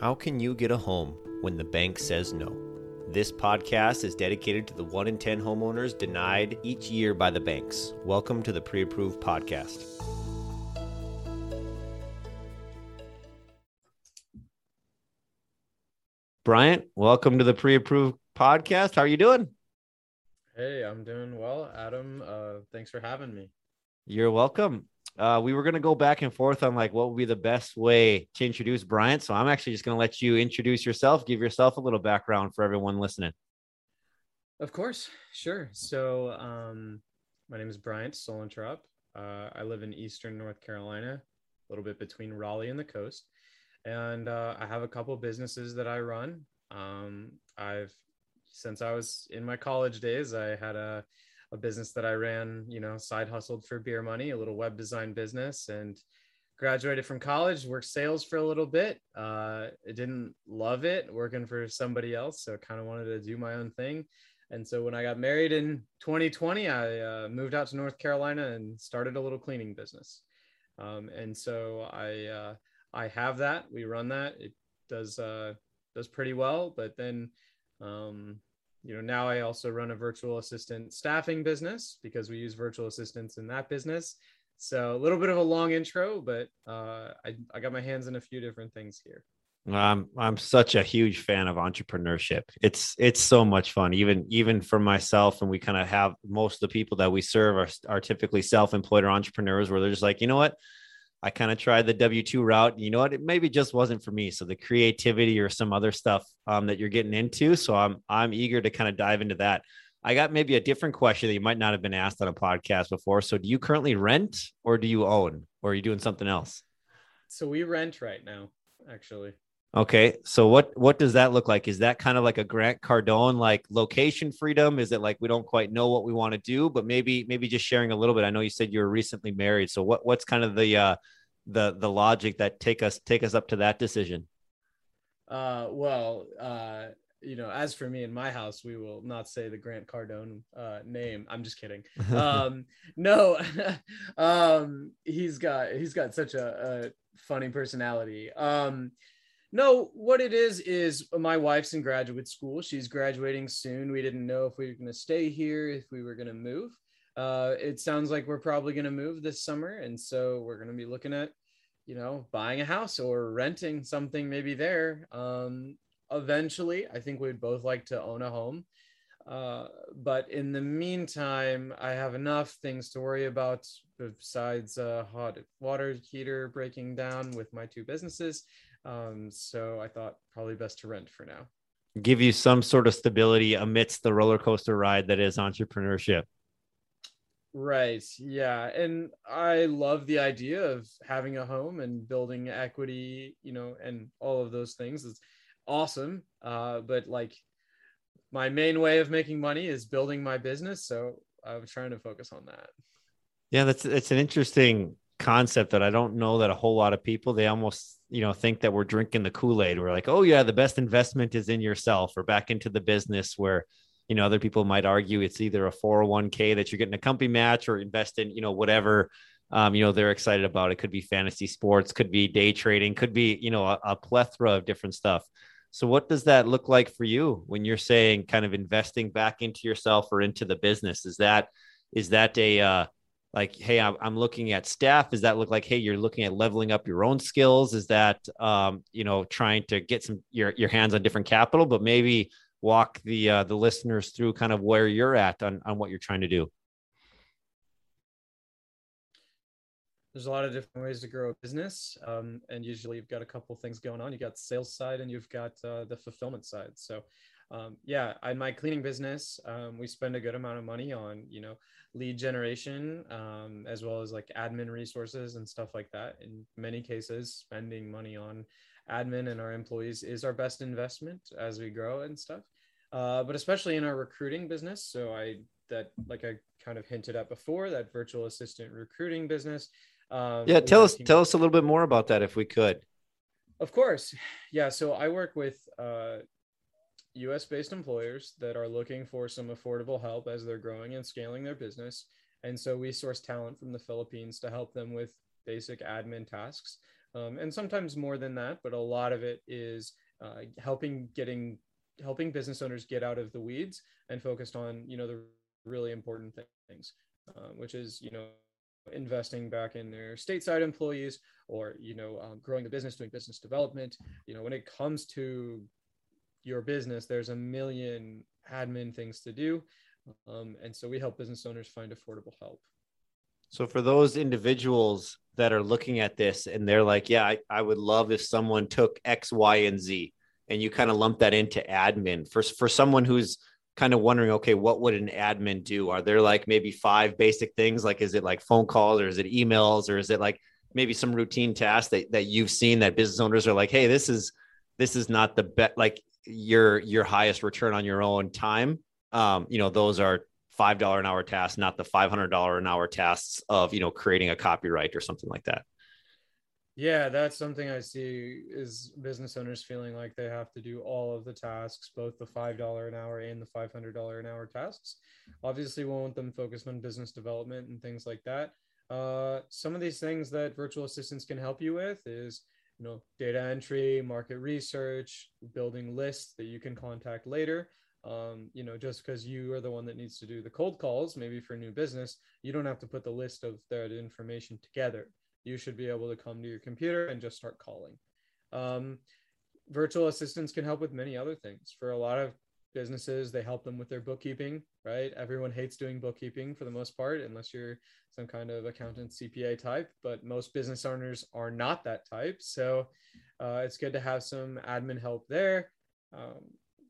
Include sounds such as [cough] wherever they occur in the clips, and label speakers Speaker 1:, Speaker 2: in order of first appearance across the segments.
Speaker 1: How can you get a home when the bank says no? This podcast is dedicated to the 1 in 10 homeowners denied each year by the banks. Welcome to the Pre Approved Podcast. Bryant, welcome to the Pre Approved Podcast. How are you doing?
Speaker 2: Hey, I'm doing well, Adam. Uh, thanks for having me.
Speaker 1: You're welcome. Uh, we were going to go back and forth on like what would be the best way to introduce Bryant. So I'm actually just going to let you introduce yourself, give yourself a little background for everyone listening.
Speaker 2: Of course, sure. So um, my name is Bryant Solentrop. Uh, I live in Eastern North Carolina, a little bit between Raleigh and the coast, and uh, I have a couple businesses that I run. Um, I've since I was in my college days, I had a a business that I ran, you know, side hustled for beer money, a little web design business, and graduated from college, worked sales for a little bit. Uh, I didn't love it working for somebody else, so kind of wanted to do my own thing. And so when I got married in 2020, I uh, moved out to North Carolina and started a little cleaning business. Um, and so I uh, I have that. We run that. It does uh, does pretty well. But then um, you know now i also run a virtual assistant staffing business because we use virtual assistants in that business so a little bit of a long intro but uh, I, I got my hands in a few different things here
Speaker 1: I'm I'm such a huge fan of entrepreneurship. It's it's so much fun. Even even for myself, and we kind of have most of the people that we serve are are typically self-employed or entrepreneurs, where they're just like, you know what, I kind of tried the W two route. You know what? It maybe just wasn't for me. So the creativity or some other stuff um, that you're getting into. So I'm I'm eager to kind of dive into that. I got maybe a different question that you might not have been asked on a podcast before. So do you currently rent or do you own or are you doing something else?
Speaker 2: So we rent right now, actually.
Speaker 1: Okay, so what what does that look like? Is that kind of like a Grant Cardone like location freedom? Is it like we don't quite know what we want to do, but maybe maybe just sharing a little bit? I know you said you were recently married, so what what's kind of the uh, the the logic that take us take us up to that decision?
Speaker 2: Uh, well, uh, you know, as for me in my house, we will not say the Grant Cardone uh, name. I'm just kidding. [laughs] Um, no, [laughs] um, he's got he's got such a, a funny personality. Um, no, what it is is my wife's in graduate school. She's graduating soon. We didn't know if we were going to stay here, if we were going to move. Uh, it sounds like we're probably going to move this summer, and so we're going to be looking at, you know, buying a house or renting something maybe there. Um, eventually, I think we'd both like to own a home. Uh, but in the meantime, I have enough things to worry about besides uh, hot water heater breaking down with my two businesses. Um, so I thought probably best to rent for now.
Speaker 1: Give you some sort of stability amidst the roller coaster ride that is entrepreneurship.
Speaker 2: Right. Yeah. And I love the idea of having a home and building equity, you know, and all of those things. It's awesome. Uh, but like my main way of making money is building my business. So I'm trying to focus on that.
Speaker 1: Yeah, that's it's an interesting concept that I don't know that a whole lot of people they almost you know think that we're drinking the Kool-Aid. We're like, oh yeah, the best investment is in yourself or back into the business where you know other people might argue it's either a 401k that you're getting a company match or invest in you know whatever um, you know they're excited about. It could be fantasy sports could be day trading could be you know a, a, plethora of different stuff. So what does that look like for you when you're saying kind of investing back into yourself or into the business? Is that is that a uh, like hey I'm, I'm looking at staff. Does that look like hey you're looking at leveling up your own skills? Is that um, you know trying to get some your, your hands on different capital but maybe walk the uh, the listeners through kind of where you're at on, on what you're trying to do?
Speaker 2: There's a lot of different ways to grow a business. Um, and usually you've got a couple things going on. You've got the sales side and you've got uh, the fulfillment side. So um, yeah in my cleaning business um, we spend a good amount of money on you know lead generation um, as well as like admin resources and stuff like that in many cases spending money on admin and our employees is our best investment as we grow and stuff uh, but especially in our recruiting business. So I that like I kind of hinted at before that virtual assistant recruiting business.
Speaker 1: Um, yeah, tell us tell us a little bit more about that if we could.
Speaker 2: Of course, [sighs] yeah. So I work with uh, U.S. based employers that are looking for some affordable help as they're growing and scaling their business, and so we source talent from the Philippines to help them with basic admin tasks. um, and sometimes more than that but a lot of it is uh, helping getting helping business owners get out of the weeds and focused on you know the really important things uh, which is you know investing back in their stateside employees or you know um, growing the business doing business development you know when it comes to your business there's a million admin things to do um, and so we help business owners find affordable help
Speaker 1: so for those individuals that are looking at this and they're like yeah I, I would love if someone took x y and z and you kind of lump that into admin for, for someone who's kind of wondering, okay, what would an admin do? Are there like maybe five basic things? Like, is it like phone calls or is it emails or is it like maybe some routine tasks that, that you've seen that business owners are like, Hey, this is, this is not the bet, like your, your highest return on your own time. Um, you know, those are $5 an hour tasks, not the $500 an hour tasks of, you know, creating a copyright or something like that.
Speaker 2: Yeah, that's something I see is business owners feeling like they have to do all of the tasks, both the $5 an hour and the $500 an hour tasks. Obviously, we want them focused on business development and things like that. Uh, some of these things that virtual assistants can help you with is, you know, data entry, market research, building lists that you can contact later. Um, you know, just because you are the one that needs to do the cold calls, maybe for new business, you don't have to put the list of that information together you should be able to come to your computer and just start calling. Um, virtual assistants can help with many other things. For a lot of businesses, they help them with their bookkeeping, right? Everyone hates doing bookkeeping for the most part, unless you're some kind of accountant CPA type, but most business owners are not that type. So uh, it's good to have some admin help there. Um,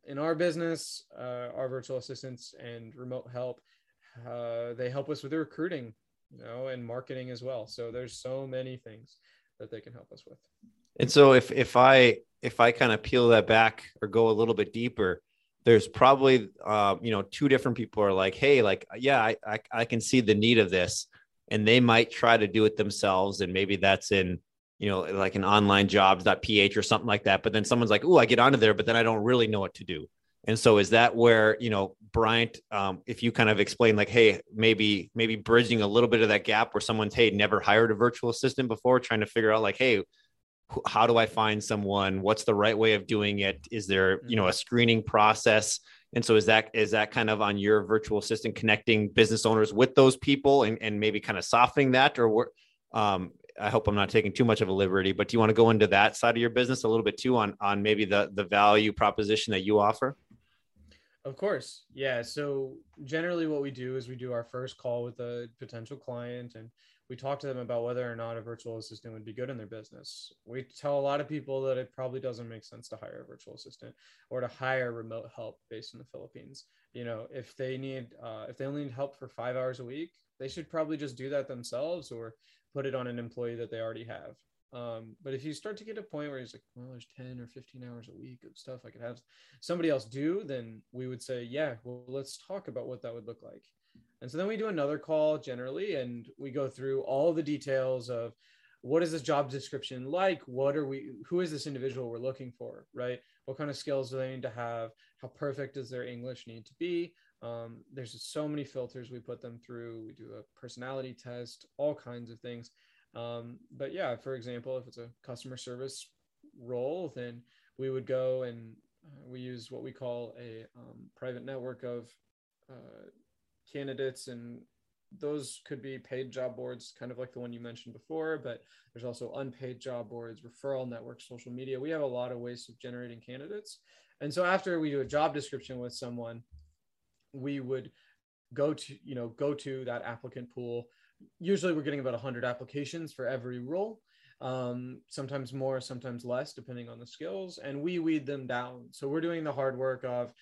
Speaker 2: in our business, uh, our virtual assistants and remote help, uh, they help us with the recruiting you know, and marketing as well. So there's so many things that they can help us with.
Speaker 1: And so if if I if I kind of peel that back or go a little bit deeper, there's probably uh, you know two different people are like, hey, like yeah, I, I I can see the need of this, and they might try to do it themselves, and maybe that's in you know like an online jobs.ph or something like that. But then someone's like, oh, I get onto there, but then I don't really know what to do. And so is that where, you know, Bryant, um, if you kind of explain like, hey, maybe, maybe bridging a little bit of that gap where someone's, hey, never hired a virtual assistant before, trying to figure out like, hey, how do I find someone? What's the right way of doing it? Is there, you know, mm-hmm. a screening process? And so is that is that kind of on your virtual assistant connecting business owners with those people and, and maybe kind of softening that or um, I hope I'm not taking too much of a liberty, but do you want to go into that side of your business a little bit too on on maybe the the value proposition that you offer?
Speaker 2: Of course. Yeah. So generally what we do is we do our first call with a potential client and we talk to them about whether or not a virtual assistant would be good in their business. We tell a lot of people that it probably doesn't make sense to hire a virtual assistant or to hire remote help based in the Philippines. You know, if they need uh, if they only need help for five hours a week, they should probably just do that themselves or put it on an employee that they already have. Um, but if you start to get a point where he's like, well, there's 10 or 15 hours a week of stuff I could have somebody else do, then we would say, yeah, well, let's talk about what that would look like. And so then we do another call generally, and we go through all the details of what is this job description like? What are we, who is this individual we're looking for, right? What kind of skills do they need to have? How perfect does their English need to be? Um, there's so many filters we put them through. We do a personality test, all kinds of things. Um, but yeah, for example, if it's a customer service role, then we would go and uh, we use what we call a um, private network of uh, candidates and those could be paid job boards kind of like the one you mentioned before but there's also unpaid job boards referral networks social media. We have a lot of ways of generating candidates. And so after we do a job description with someone we would go to you know go to that applicant pool usually we're getting about 100 applications for every role um, sometimes more sometimes less depending on the skills and we weed them down. So we're doing the hard work of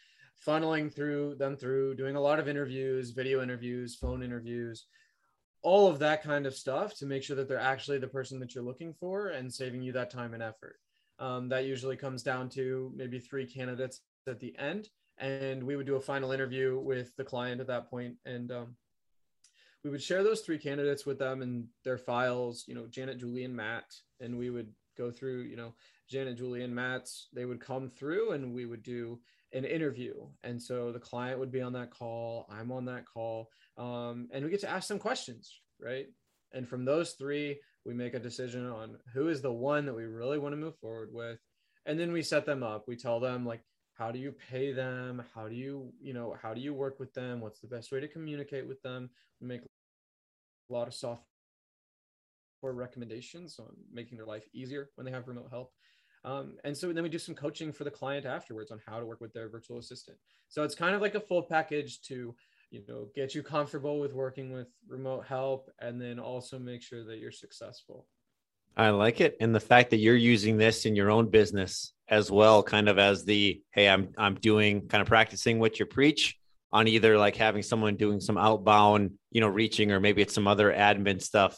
Speaker 2: funneling through them through doing a lot of interviews video interviews phone interviews all of that kind of stuff to make sure that they're actually the person that you're looking for and saving you that time and effort. Um, that usually comes down to maybe three candidates at the end and we would do a final interview with the client at that point and um, we would share those three candidates with them and their files, you know, Janet, Julie, and Matt. And we would go through, you know, Janet, Julie, and Matt's, they would come through and we would do an interview. And so the client would be on that call, I'm on that call, um, and we get to ask them questions, right? And from those three, we make a decision on who is the one that we really want to move forward with and then we set them up we tell them like how do you pay them how do you you know how do you work with them what's the best way to communicate with them we make a lot of software recommendations on making their life easier when they have remote help. Um, and so then we do some coaching for the client afterwards on how to work with their virtual assistant. So it's kind of like a full package to you know get you comfortable with working with remote help and then also make sure that you're successful.
Speaker 1: I like it. And the fact that you're using this in your own business as well kind of as the hey i'm i'm doing kind of practicing what you preach on either like having someone doing some outbound you know reaching or maybe it's some other admin stuff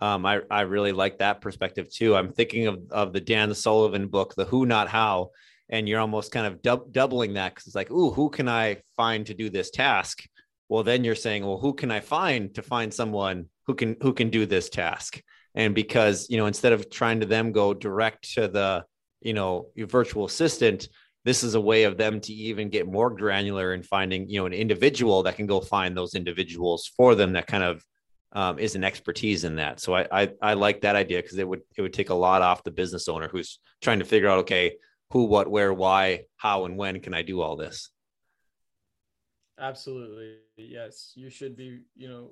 Speaker 1: um, I, I really like that perspective too. I'm thinking of, of the Dan Sullivan book, The Who Not How, and you're almost kind of dub- doubling that because it's like, ooh, who can I find to do this task? well then you're saying well who can i find to find someone who can who can do this task and because you know instead of trying to them go direct to the you know your virtual assistant this is a way of them to even get more granular in finding you know an individual that can go find those individuals for them that kind of um, is an expertise in that so I, I i, like that idea because it would it would take a lot off the business owner who's trying to figure out okay who what where why how and when can i do all this
Speaker 2: Absolutely. Yes. You should be, you know,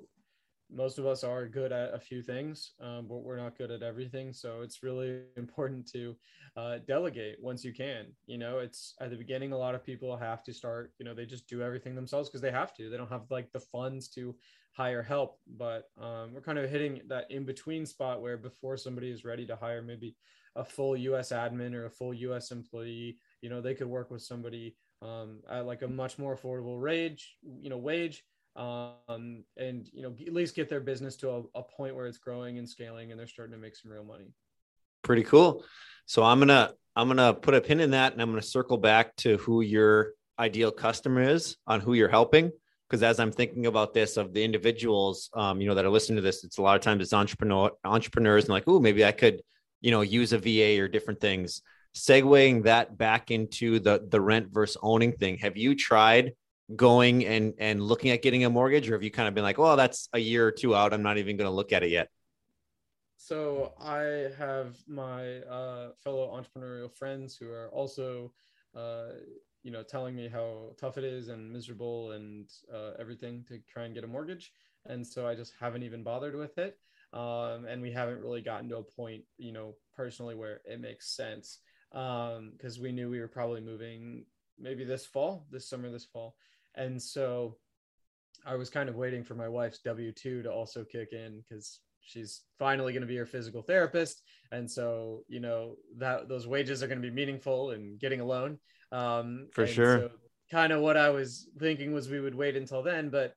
Speaker 2: most of us are good at a few things, um, but we're not good at everything. So it's really [laughs] important to uh, delegate once you can. You know, it's at the beginning, a lot of people have to start, you know, they just do everything themselves because they have to. They don't have like the funds to hire help. But um, we're kind of hitting that in between spot where before somebody is ready to hire maybe a full US admin or a full US employee, you know, they could work with somebody um, at like a much more affordable wage, you know, wage, um, and you know, at least get their business to a, a point where it's growing and scaling, and they're starting to make some real money.
Speaker 1: Pretty cool. So I'm gonna I'm gonna put a pin in that, and I'm gonna circle back to who your ideal customer is on who you're helping. Because as I'm thinking about this, of the individuals, um, you know, that are listening to this, it's a lot of times it's entrepreneur entrepreneurs and like, oh, maybe I could, you know, use a VA or different things segueing that back into the the rent versus owning thing have you tried going and and looking at getting a mortgage or have you kind of been like oh that's a year or two out. I'm not even going to look at it yet.
Speaker 2: So i have my uh, fellow entrepreneurial friends who are also uh, you know telling me how tough it is and miserable and uh, everything to try and get a mortgage. And so i just haven't even bothered with it. Um, and we haven't really gotten to a point you know personally where it makes sense. Um because um, we knew we were probably moving maybe this fall, this summer, this fall. And so I was kind of waiting for my wife's W 2 to also kick in because she's finally going to be her physical therapist. And so, you know, that those wages are going to be meaningful and getting a loan. Um,
Speaker 1: for sure. So
Speaker 2: kind of what I was thinking was we would wait until then. But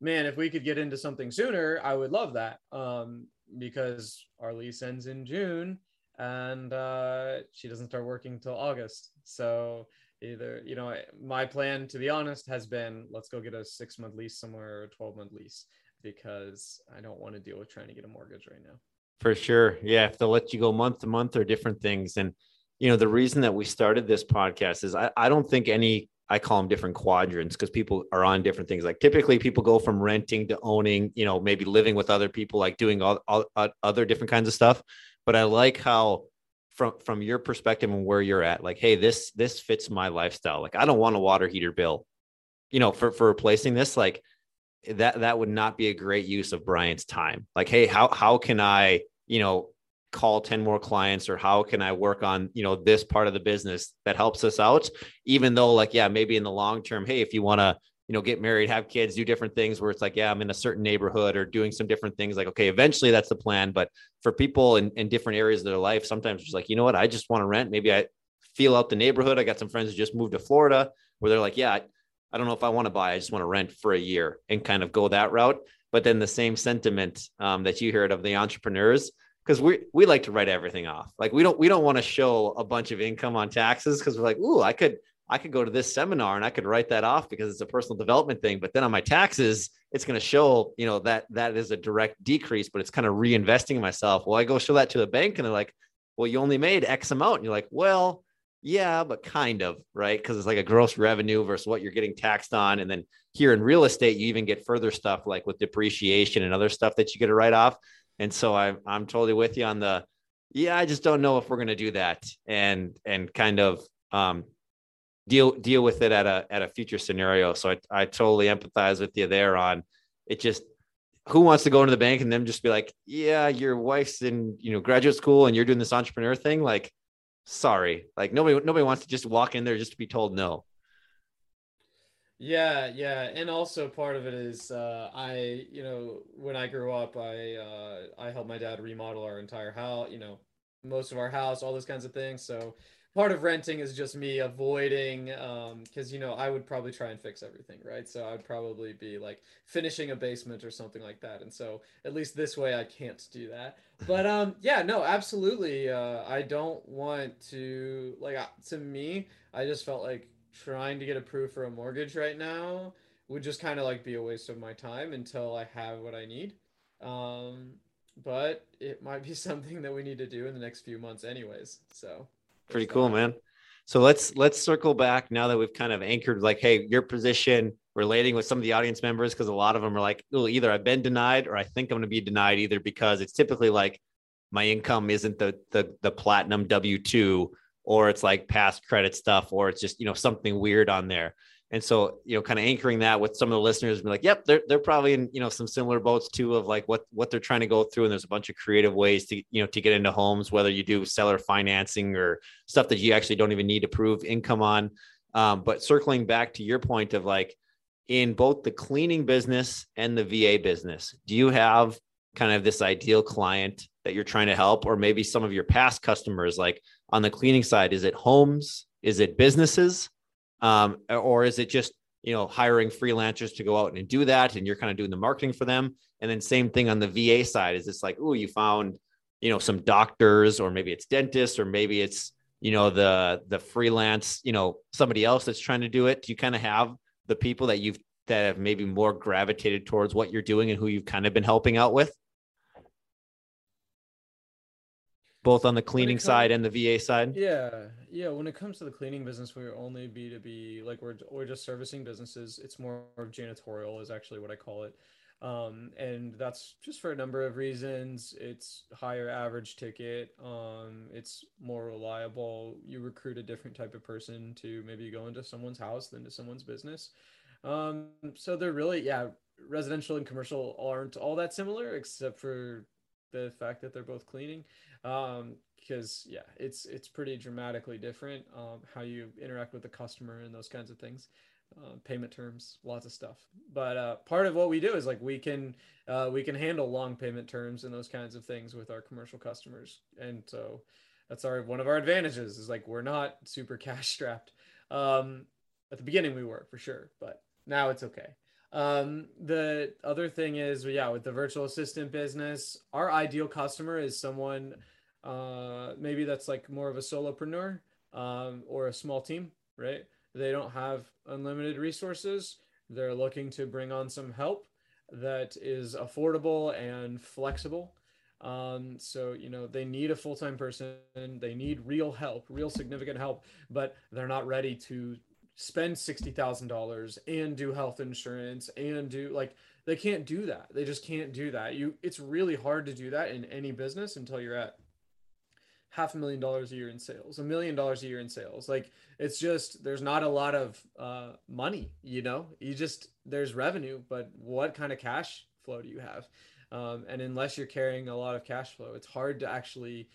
Speaker 2: man, if we could get into something sooner, I would love that um, because our lease ends in June and uh, she doesn't start working until August. So either you know my plan to be honest has been let's go get a six month lease somewhere or a 12 month lease because i don't want to deal with trying to get a mortgage right now.
Speaker 1: For sure. Yeah if they'll let you go month to month or different things. And you know the reason that we started this podcast is i, I don't think any i call them different quadrants because people are on different things. Like typically people go from renting to owning you know maybe living with other people like doing all, all other different kinds of stuff but I like how from from your perspective and where you're at, like, hey, this this fits my lifestyle. Like, I don't want a water heater bill, you know, for for replacing this. Like, that that would not be a great use of Brian's time. Like, hey, how how can I, you know, call 10 more clients or how can I work on, you know, this part of the business that helps us out? Even though, like, yeah, maybe in the long term, hey, if you want to you know, get married, have kids, do different things where it's like, yeah, I'm in a certain neighborhood or doing some different things. Like, okay, eventually that's the plan. But for people in, in different areas of their life, sometimes it's like, you know what, I just want to rent. Maybe I feel out the neighborhood. I got some friends who just moved to Florida where they're like, yeah, I, don't know if I want to buy, I just want to rent for a year and kind of go that route. But then the same sentiment um, that you heard of the entrepreneurs, because we we like to write everything off. Like we don't we don't want to show a bunch of income on taxes because we're like, ooh, I could I could go to this seminar and I could write that off because it's a personal development thing. But then on my taxes, it's going to show, you know, that that is a direct decrease, but it's kind of reinvesting in myself. Well, I go show that to the bank and they're like, well, you only made X amount. And you're like, well, yeah, but kind of, right? Because it's like a gross revenue versus what you're getting taxed on. And then here in real estate, you even get further stuff like with depreciation and other stuff that you get to write off. And so I'm I'm totally with you on the yeah, I just don't know if we're going to do that and and kind of um deal deal with it at a at a future scenario. So I I totally empathize with you there on it just who wants to go into the bank and then just be like, yeah, your wife's in, you know, graduate school and you're doing this entrepreneur thing like sorry. Like nobody nobody wants to just walk in there just to be told no.
Speaker 2: Yeah, yeah, and also part of it is uh, I, you know, when I grew up, I uh, I helped my dad remodel our entire house, you know, most of our house, all those kinds of things. So part of renting is just me avoiding, because um, you know I would probably try and fix everything, right? So I'd probably be like finishing a basement or something like that, and so at least this way I can't do that. But [laughs] um, yeah, no, absolutely, uh, I don't want to like to me, I just felt like trying to get approved for a mortgage right now would just kind of like be a waste of my time until I have what I need. Um, but it might be [laughs] something that we need to do in the next few months, anyways. So
Speaker 1: pretty cool, man. So let's let's circle back now that we've kind of anchored like, hey, your position relating with some of the audience members because a lot of them are like, oh, either I've been denied or I think I'm going to be denied either because it's typically like my income isn't the the the platinum W two or it's like past credit stuff, or it's just, you know, something weird on there. And so, you know, kind of anchoring that with some of the listeners, be like, yep, they're, they're probably in, you know, some similar boats too of like what, what they're trying to go through. And there's a bunch of creative ways to, you know, to get into homes, whether you do seller financing or stuff that you actually don't even need to prove income on. Um, but circling back to your point of like in both the cleaning business and the VA business, do you have kind of this ideal client that you're trying to help, or maybe some of your past customers, like on the cleaning side? Is it homes? Is it businesses? Um, or is it just you know hiring freelancers to go out and do that, and you're kind of doing the marketing for them? And then same thing on the VA side. Is this like, oh, you found you know some doctors, or maybe it's dentists, or maybe it's you know the the freelance, you know somebody else that's trying to do it. Do you kind of have the people that you've that have maybe more gravitated towards what you're doing and who you've kind of been helping out with? Both on the cleaning comes, side and the VA side?
Speaker 2: Yeah, yeah. When it comes to the cleaning business, we're only B two B. Like we're we're just servicing businesses. It's more of janitorial, is actually what I call it, um, and that's just for a number of reasons. It's higher average ticket. Um, it's more reliable. You recruit a different type of person to maybe go into someone's house than to someone's business. Um, so they're really yeah. Residential and commercial aren't all that similar, except for the fact that they're both cleaning um, because yeah, it's it's pretty dramatically different um, how you interact with the customer and those kinds of things. Uh, payment terms, lots of stuff. But uh, part of what we do is like we can uh, we can handle long payment terms and those kinds of things with our commercial customers, and so that's our one of our advantages is like we're not super [laughs] cash strapped. Um, at the beginning we were for sure, but now it's okay. Um, the other thing is, yeah, with the virtual assistant business, our ideal customer is someone uh, maybe that's like more of a solopreneur um, or a small team, right? They don't have unlimited resources. They're looking to bring on some help that is affordable and flexible. Um, so, you know, they need a full time person, they need real help, real significant help, but they're not ready to spend $60,000 and do health insurance and do like they can't do that. They just can't do that. You it's really hard to do that in any business until you're at half a million dollars a year in sales, a million dollars a year in sales. Like it's just there's not a lot of uh, money, you know. You just there's revenue, but what kind of cash flow do you have? Um, and unless you're carrying a lot of cash flow, it's hard to actually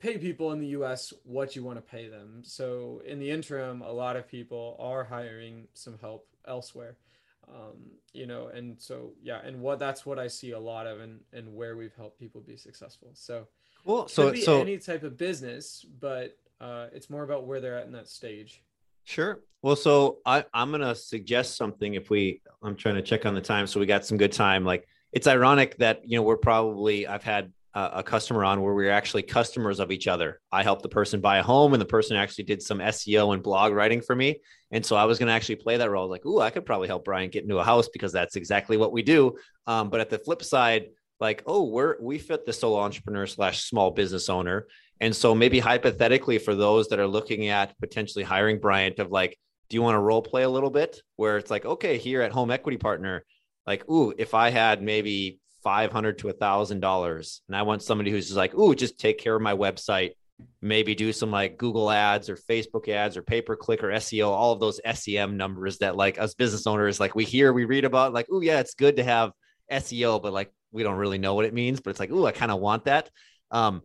Speaker 2: pay people in the US what you want to pay them. So in the interim, a lot of people are hiring some help elsewhere. Um, you know, and so yeah, and what that's what I see a lot of and and where we've helped people be successful. So
Speaker 1: well, so so
Speaker 2: any type of business, but uh, it's more about where they're at in that stage.
Speaker 1: Sure. Well, so I, I'm gonna suggest something. If we, I'm trying to check on the time, so we got some good time. Like it's ironic that you know we're probably I've had a customer on where we are actually customers of each other. I helped the person buy a home, and the person actually did some SEO and blog writing for me. And so I was going to actually play that role. Like, ooh, I could probably help Brian get into a house because that's exactly what we do. Um, but at the flip side, like, oh, we're we fit the solo entrepreneur slash small business owner. And so maybe hypothetically for those that are looking at potentially hiring Bryant of like, do you want to role play a little bit where it's like, okay, here at Home Equity Partner, like, ooh, if I had maybe 500 to a thousand dollars. And I want somebody who's just like, Ooh, just take care of my website, maybe do some like Google ads or Facebook ads or pay per click or SEO, all of those SEM numbers that like us business owners, like we hear, we read about like, oh yeah, it's good to have SEO, but like, we don't really know what it means, but it's like, oh I kind of want that. Um,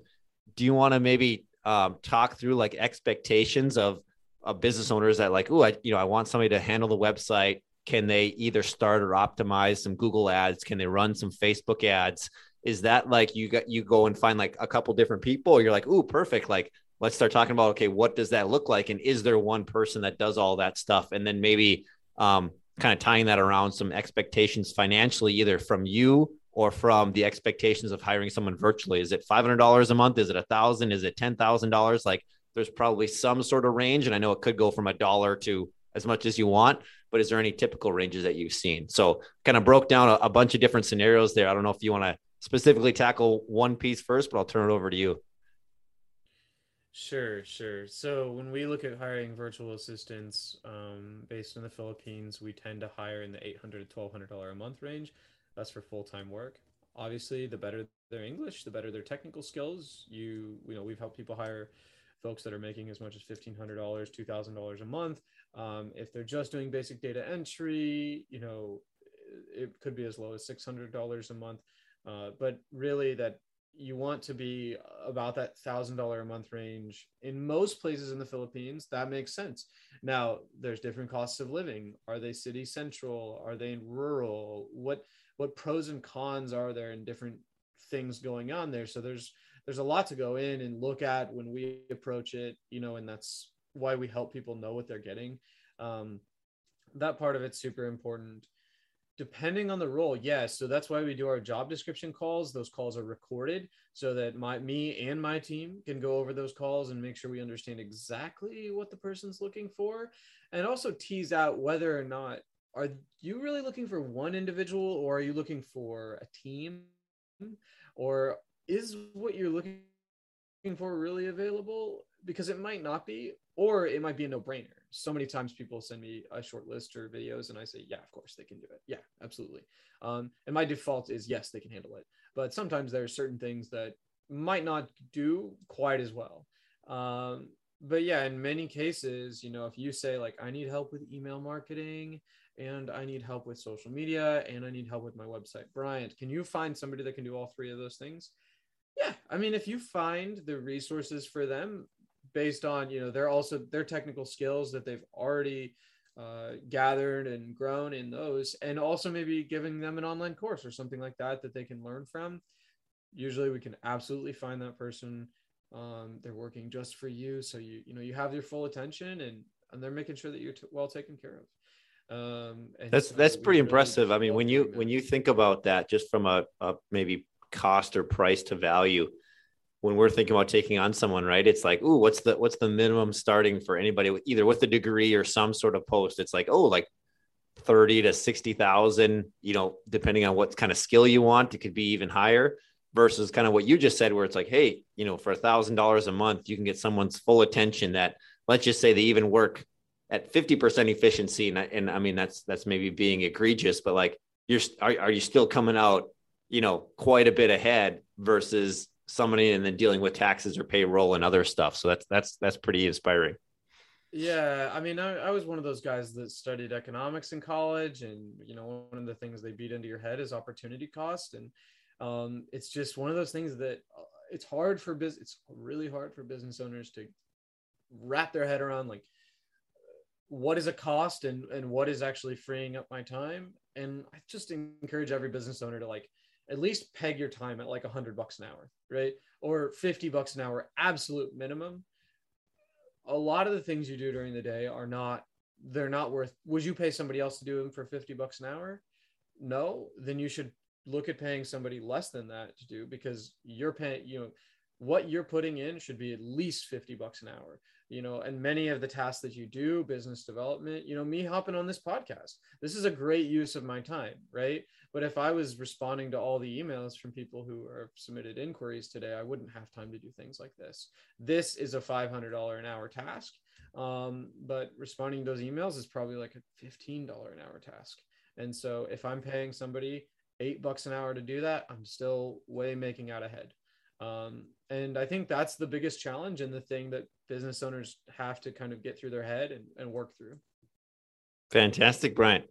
Speaker 1: do you want to maybe um, talk through like expectations of, of business owners that like, oh I, you know, I want somebody to handle the website can they either start or optimize some Google ads? Can they run some Facebook ads? Is that like you got you go and find like a couple different people, you're like, ooh, perfect. Like let's start talking about okay, what does that look like? And is there one person that does all that stuff? And then maybe um, kind of tying that around some expectations financially, either from you or from the expectations of hiring someone virtually. Is it $500 a month? Is it a thousand? Is it $10,000? Like there's probably some sort of range. And I know it could go from a dollar to as much as you want, but is there any typical ranges that you've seen? So kind of broke down a, a bunch of different scenarios there. I don't know if you want to specifically tackle one piece first, but I'll turn it over to you.
Speaker 2: Sure, sure. So when we look at hiring virtual assistants um, based in the Philippines, we tend to hire in the 800 to $1,200 a month range. That's for full-time work. Obviously, the better their English, the better their technical skills. You, you know, we've helped people hire folks that are making as much as $1,500, $2,000 a month. Um, if they're just doing basic data entry, you know, it could be as low as $600 a month. Uh, but really, that you want to be about that thousand dollar a month range in most places in the Philippines. That makes sense. Now, there's different costs of living. Are they city central? Are they rural? What what pros and cons are there in different things going on there? So there's there's a lot to go in and look at when we approach it. You know, and that's why we help people know what they're getting. Um, that part of it's super important. Depending on the role, yes. So that's why we do our job description calls. Those calls are recorded so that my me and my team can go over those calls and make sure we understand exactly what the person's looking for, and also tease out whether or not are you really looking for one individual or are you looking for a team, or is what you're looking for really available? Because it might not be or it might be a no-brainer. So many times people send me a short list or videos and i say yeah of course they can do it. Yeah absolutely. Um, and my default is yes they can handle it. But sometimes there are certain things that might not do quite as well. Um, but yeah in many cases you know if you say like i need help with email marketing and i need help with social media and i need help with my website bryant can you find somebody that can do all three of those things yeah i mean if you find the resources for them based on you know they're also their technical skills that they've already uh, gathered and grown in those and also maybe giving them an online course or something like that that they can learn from usually we can absolutely find that person um, they're working just for you. So you you know you have your full attention and and they're making sure that you're t- well taken care of.
Speaker 1: Um, that's so that's pretty really impressive. I mean when you when you think about that just from a, a maybe cost or price to value when we're thinking about taking on someone, right? It's like, ooh, what's the what's the minimum starting for anybody with either with a degree or some sort of post? It's like, oh, like 30 to 60,000, you know, depending on what kind of skill you want, it could be even higher versus kind of what you just said, where it's like, hey, you know, for a thousand dollars a month, you can get someone's full attention that let's just say they even work at 50% efficiency. And, I, and I mean, that's, that's maybe being egregious, but like you're, are, are you still coming out, you know, quite a bit ahead versus somebody and then dealing with taxes or payroll and other stuff. So that's that's that's pretty inspiring.
Speaker 2: Yeah, I mean, I, I, was one of those guys that studied economics in college, and you know, one of the things they beat into your head is opportunity cost, and um, it's just one of those things that uh, it's hard for business. It's really hard for business owners to wrap their head around like what is a cost and and what is actually freeing up my time. And I just encourage every business owner to like at least peg your time at like a hundred bucks an hour, right? Or 50 bucks an hour, absolute minimum. A lot of the things you do during the day are not, they're not worth, would you pay somebody else to do them for 50 bucks an hour? No, then you should look at paying somebody less than that to do because you're paying, you know, what you're putting in should be at least 50 bucks an hour you know and many of the tasks that you do business development you know me hopping on this podcast. This is a great use of my time right? But if i was responding to all the emails from people who are submitted inquiries today i wouldn't have time to do things like this. This is a $500 an hour task um, but responding to those emails is probably like a $15 an hour task. And so if i'm paying somebody eight bucks an hour to do that, I'm still way making out ahead. Um, and I think that's the biggest challenge and the thing that business owners have to kind of get through their head and, and work through.
Speaker 1: Fantastic, Bryant.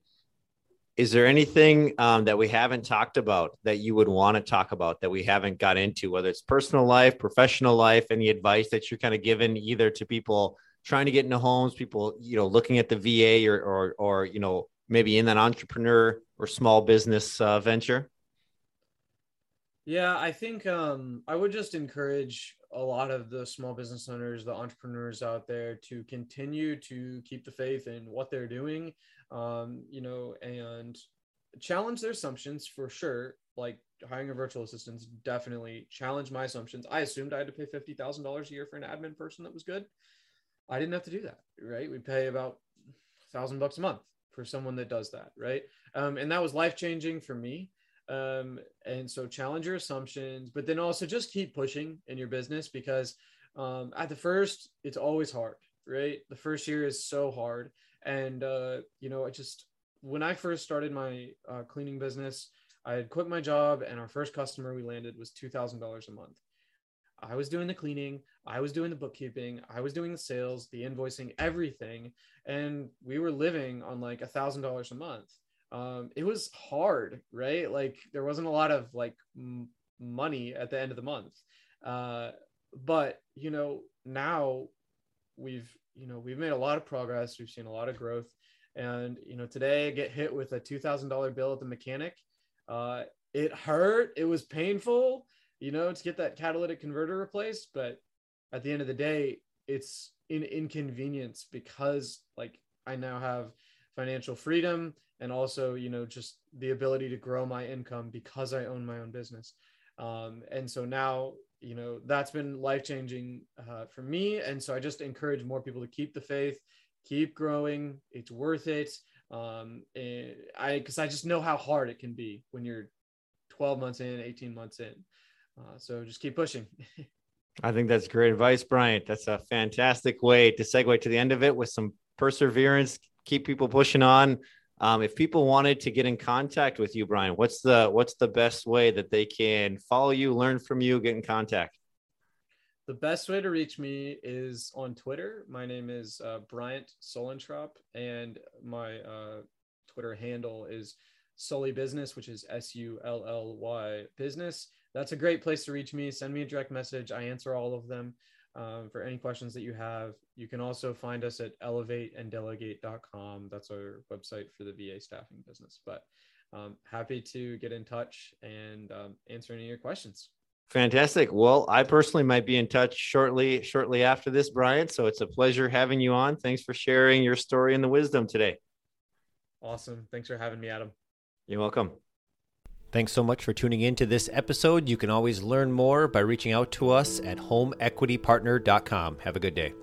Speaker 1: Is there anything um, that we haven't talked about that you would want to talk about that we haven't got into, whether it's personal life, professional life, any advice that you're kind of given either to people trying to get into homes, people, you know, looking at the VA or, or, or you know, maybe in that entrepreneur or small business uh, venture?
Speaker 2: Yeah, I think um, I would just encourage a lot of the small business owners, the entrepreneurs out there to continue to keep the faith in what they're doing, um, you know, and challenge their assumptions for sure. Like hiring a virtual assistant definitely challenged my assumptions. I assumed I had to pay $50,000 a year for an admin person that was good. I didn't have to do that, right? We pay about a thousand bucks a month for someone that does that, right? Um, and that was life changing for me. Um, and so challenge your assumptions, but then also just keep pushing in your business because um, at the first, it's always hard, right? The first year is so hard. And, uh, you know, I just, when I first started my uh, cleaning business, I had quit my job and our first customer we landed was $2,000 a month. I was doing the cleaning, I was doing the bookkeeping, I was doing the sales, the invoicing, everything, and we were living on like a thousand dollars a month. Um, it was hard, right? Like there wasn't a lot of like m- money at the end of the month, uh, but you know now we've you know we've made a lot of progress. We've seen a lot of growth, and you know today I get hit with a two thousand dollar bill at the mechanic. Uh, it hurt. It was painful you know, to get that catalytic converter replaced. But at the end of the day, it's an inconvenience because like I now have financial freedom and also, you know, just the ability to grow my income because I own my own business. Um, and so now, you know, that's been life changing uh, for me. And so I just encourage more people to keep the faith, keep growing. It's worth it. Um, I, cause I just know how hard it can be when you're 12 months in, 18 months in. Uh, so just keep pushing. [laughs]
Speaker 1: I think that's great advice, Bryant. That's a fantastic way to segue to the end of it with some perseverance. Keep people pushing on. Um, if people wanted to get in contact with you, Brian, what's the what's the best way that they can follow you, learn from you, get in contact?
Speaker 2: The best way to reach me is on Twitter. My name is uh, Bryant Solentrop, and my uh, Twitter handle is Sully Business, which is S U L L Y Business that's a great place to reach me. Send me a direct message. I answer all of them um, for any questions that you have. You can also find us at elevateanddelegate.com. That's our website for the VA staffing business. But um, happy to get in touch and um, answer any of your questions.
Speaker 1: Fantastic. Well, I personally might be in touch shortly, shortly after this, Brian. So it's a pleasure having you on. Thanks for sharing your story and the wisdom today.
Speaker 2: Awesome. Thanks for having me, Adam.
Speaker 1: You're welcome. Thanks so much for tuning in to this episode. You can always learn more by reaching out to us at homeequitypartner.com. Have a good day.